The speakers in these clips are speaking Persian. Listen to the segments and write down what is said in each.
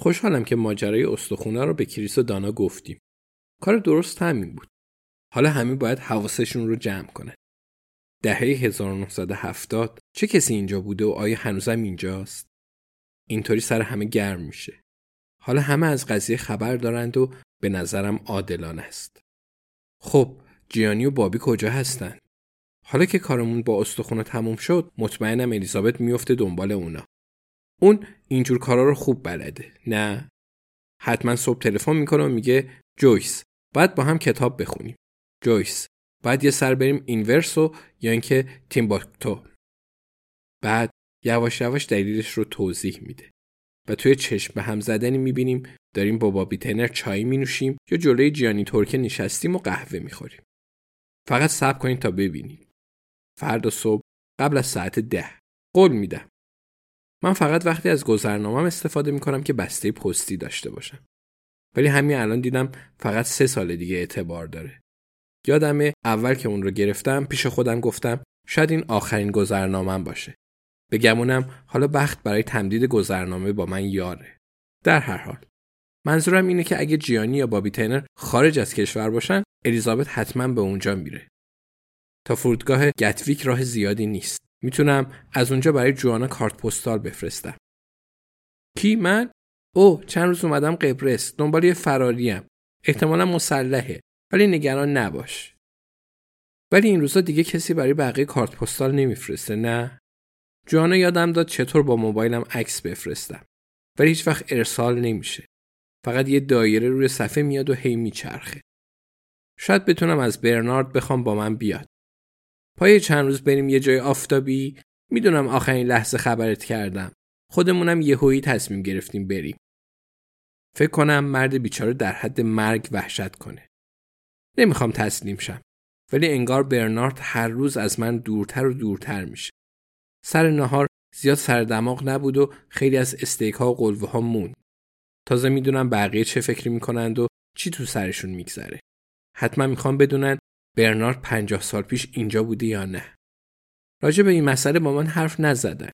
خوشحالم که ماجرای استخونه رو به کریس و دانا گفتیم. کار درست همین بود. حالا همه باید حواسشون رو جمع کنه. دهه 1970 چه کسی اینجا بوده و آیا هنوزم اینجاست؟ اینطوری سر همه گرم میشه. حالا همه از قضیه خبر دارند و به نظرم عادلانه است. خب جیانی و بابی کجا هستن؟ حالا که کارمون با استخونه تموم شد مطمئنم الیزابت میفته دنبال اونا. اون اینجور کارا رو خوب بلده. نه. حتما صبح تلفن می‌کنه و میگه جویس باید با هم کتاب بخونیم. جویس بعد یه سر بریم اینورسو یا اینکه تیمباکتو بعد یواش یواش دلیلش رو توضیح میده. و توی چشم به هم زدنی می‌بینیم داریم با بابی تنر چای مینوشیم یا جلوی جیانی ترکه نشستیم و قهوه می‌خوریم. فقط صبر کنید تا ببینید فردا صبح قبل از ساعت ده. قول میدم. من فقط وقتی از گذرنامم استفاده می‌کنم که بسته پستی داشته باشم. ولی همین الان دیدم فقط سه سال دیگه اعتبار داره. یادمه اول که اون رو گرفتم پیش خودم گفتم شاید این آخرین گذرنامم باشه. بگمونم حالا بخت برای تمدید گذرنامه با من یاره. در هر حال منظورم اینه که اگه جیانی یا بابی تینر خارج از کشور باشن الیزابت حتما به اونجا میره. تا فرودگاه گتویک راه زیادی نیست. می‌تونم از اونجا برای جوانا کارت پستال بفرستم. کی من؟ او چند روز اومدم قبرس دنبال یه فراریم. احتمالا مسلحه ولی نگران نباش. ولی این روزا دیگه کسی برای بقیه کارت پستال نمیفرسته نه؟ جوانا یادم داد چطور با موبایلم عکس بفرستم. ولی هیچ وقت ارسال نمیشه. فقط یه دایره روی صفحه میاد و هی میچرخه. شاید بتونم از برنارد بخوام با من بیاد. پای چند روز بریم یه جای آفتابی. می‌دونم آخرین لحظه خبرت کردم. خودمونم یهویی تصمیم گرفتیم بریم. فکر کنم مرد بیچاره در حد مرگ وحشت کنه. نمی‌خوام تسلیم شم. ولی انگار برنارد هر روز از من دورتر و دورتر میشه. سر نهار زیاد سر دماغ نبود و خیلی از استیک ها و قلوه ها موند. تازه می‌دونم بقیه چه فکری می‌کنند و چی تو سرشون میگذره. حتما می‌خوام بدونن برنارد پنجاه سال پیش اینجا بوده یا نه. راجع به این مسئله با من حرف نزدن.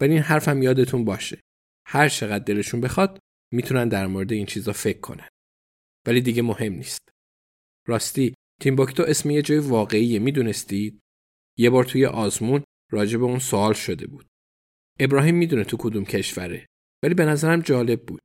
ولی این حرفم یادتون باشه. هر چقدر دلشون بخواد می‌تونن در مورد این چیزا فکر کنن. ولی دیگه مهم نیست. راستی تیمباکتو اسم یه جای واقعیه می‌دونستید؟ یه بار توی آزمون راجع به اون سوال شده بود. ابراهیم می‌دونه تو کدوم کشوره. ولی به نظرم جالب بود.